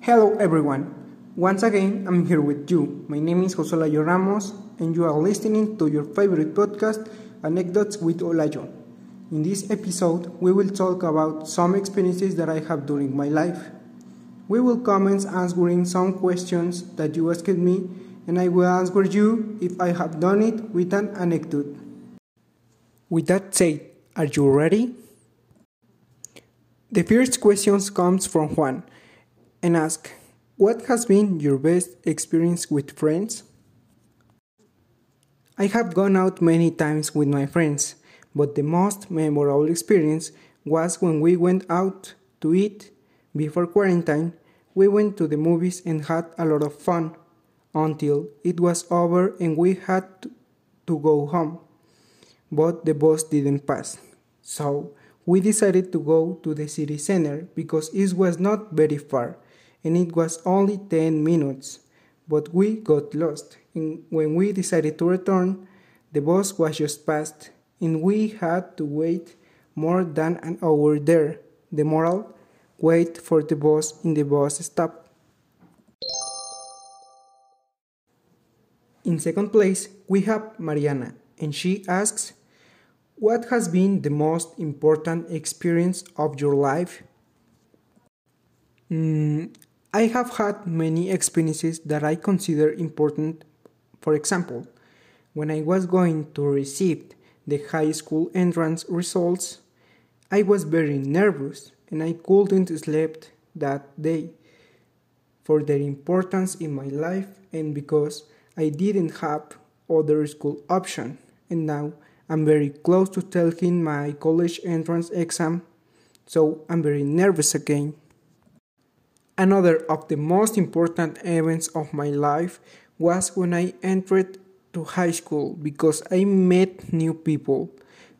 Hello everyone. Once again, I'm here with you. My name is José Olayo Ramos, and you are listening to your favorite podcast, Anecdotes with Olayo. In this episode, we will talk about some experiences that I have during my life. We will comment answering some questions that you asked me, and I will answer you if I have done it with an anecdote. With that said, are you ready? The first question comes from Juan and asks, What has been your best experience with friends? I have gone out many times with my friends, but the most memorable experience was when we went out to eat before quarantine. We went to the movies and had a lot of fun until it was over and we had to go home. But the bus didn't pass. So we decided to go to the city center because it was not very far and it was only 10 minutes. But we got lost, and when we decided to return, the bus was just passed, and we had to wait more than an hour there. The moral wait for the bus in the bus stop. In second place, we have Mariana, and she asks, What has been the most important experience of your life? Mm, I have had many experiences that I consider important. For example, when I was going to receive the high school entrance results, I was very nervous and I couldn't sleep that day for their importance in my life and because I didn't have other school option and now I'm very close to taking my college entrance exam so I'm very nervous again. Another of the most important events of my life was when I entered to high school because I met new people.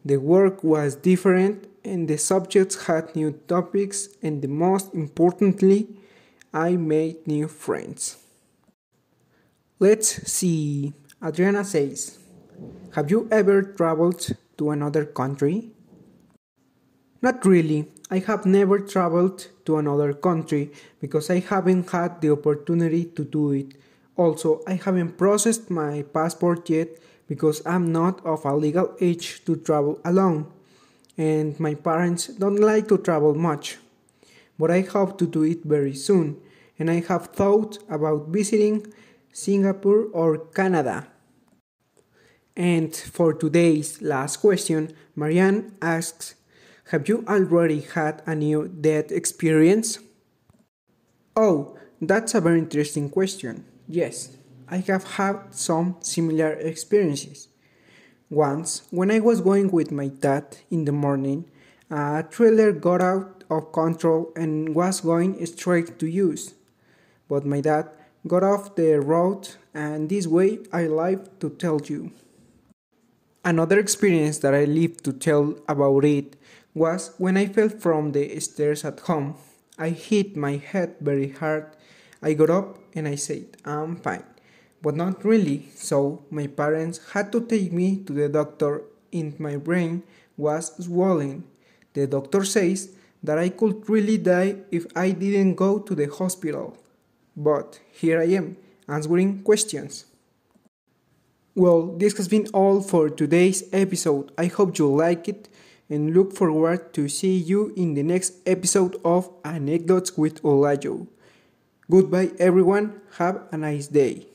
The work was different and the subjects had new topics and the most importantly, I made new friends. Let's see. Adriana says, Have you ever traveled to another country? Not really. I have never traveled to another country because I haven't had the opportunity to do it. Also, I haven't processed my passport yet because I'm not of a legal age to travel alone, and my parents don't like to travel much. But I hope to do it very soon, and I have thought about visiting Singapore or Canada. And for today's last question, Marianne asks have you already had a new death experience? Oh, that's a very interesting question. Yes, I have had some similar experiences. Once, when I was going with my dad in the morning, a trailer got out of control and was going straight to use. But my dad got off the road, and this way I live to tell you. Another experience that I live to tell about it was when I fell from the stairs at home. I hit my head very hard. I got up and I said, I'm fine. But not really, so my parents had to take me to the doctor and my brain was swollen. The doctor says that I could really die if I didn't go to the hospital. But here I am, answering questions. Well, this has been all for today's episode. I hope you like it and look forward to see you in the next episode of Anecdotes with Olayo. Goodbye everyone, have a nice day.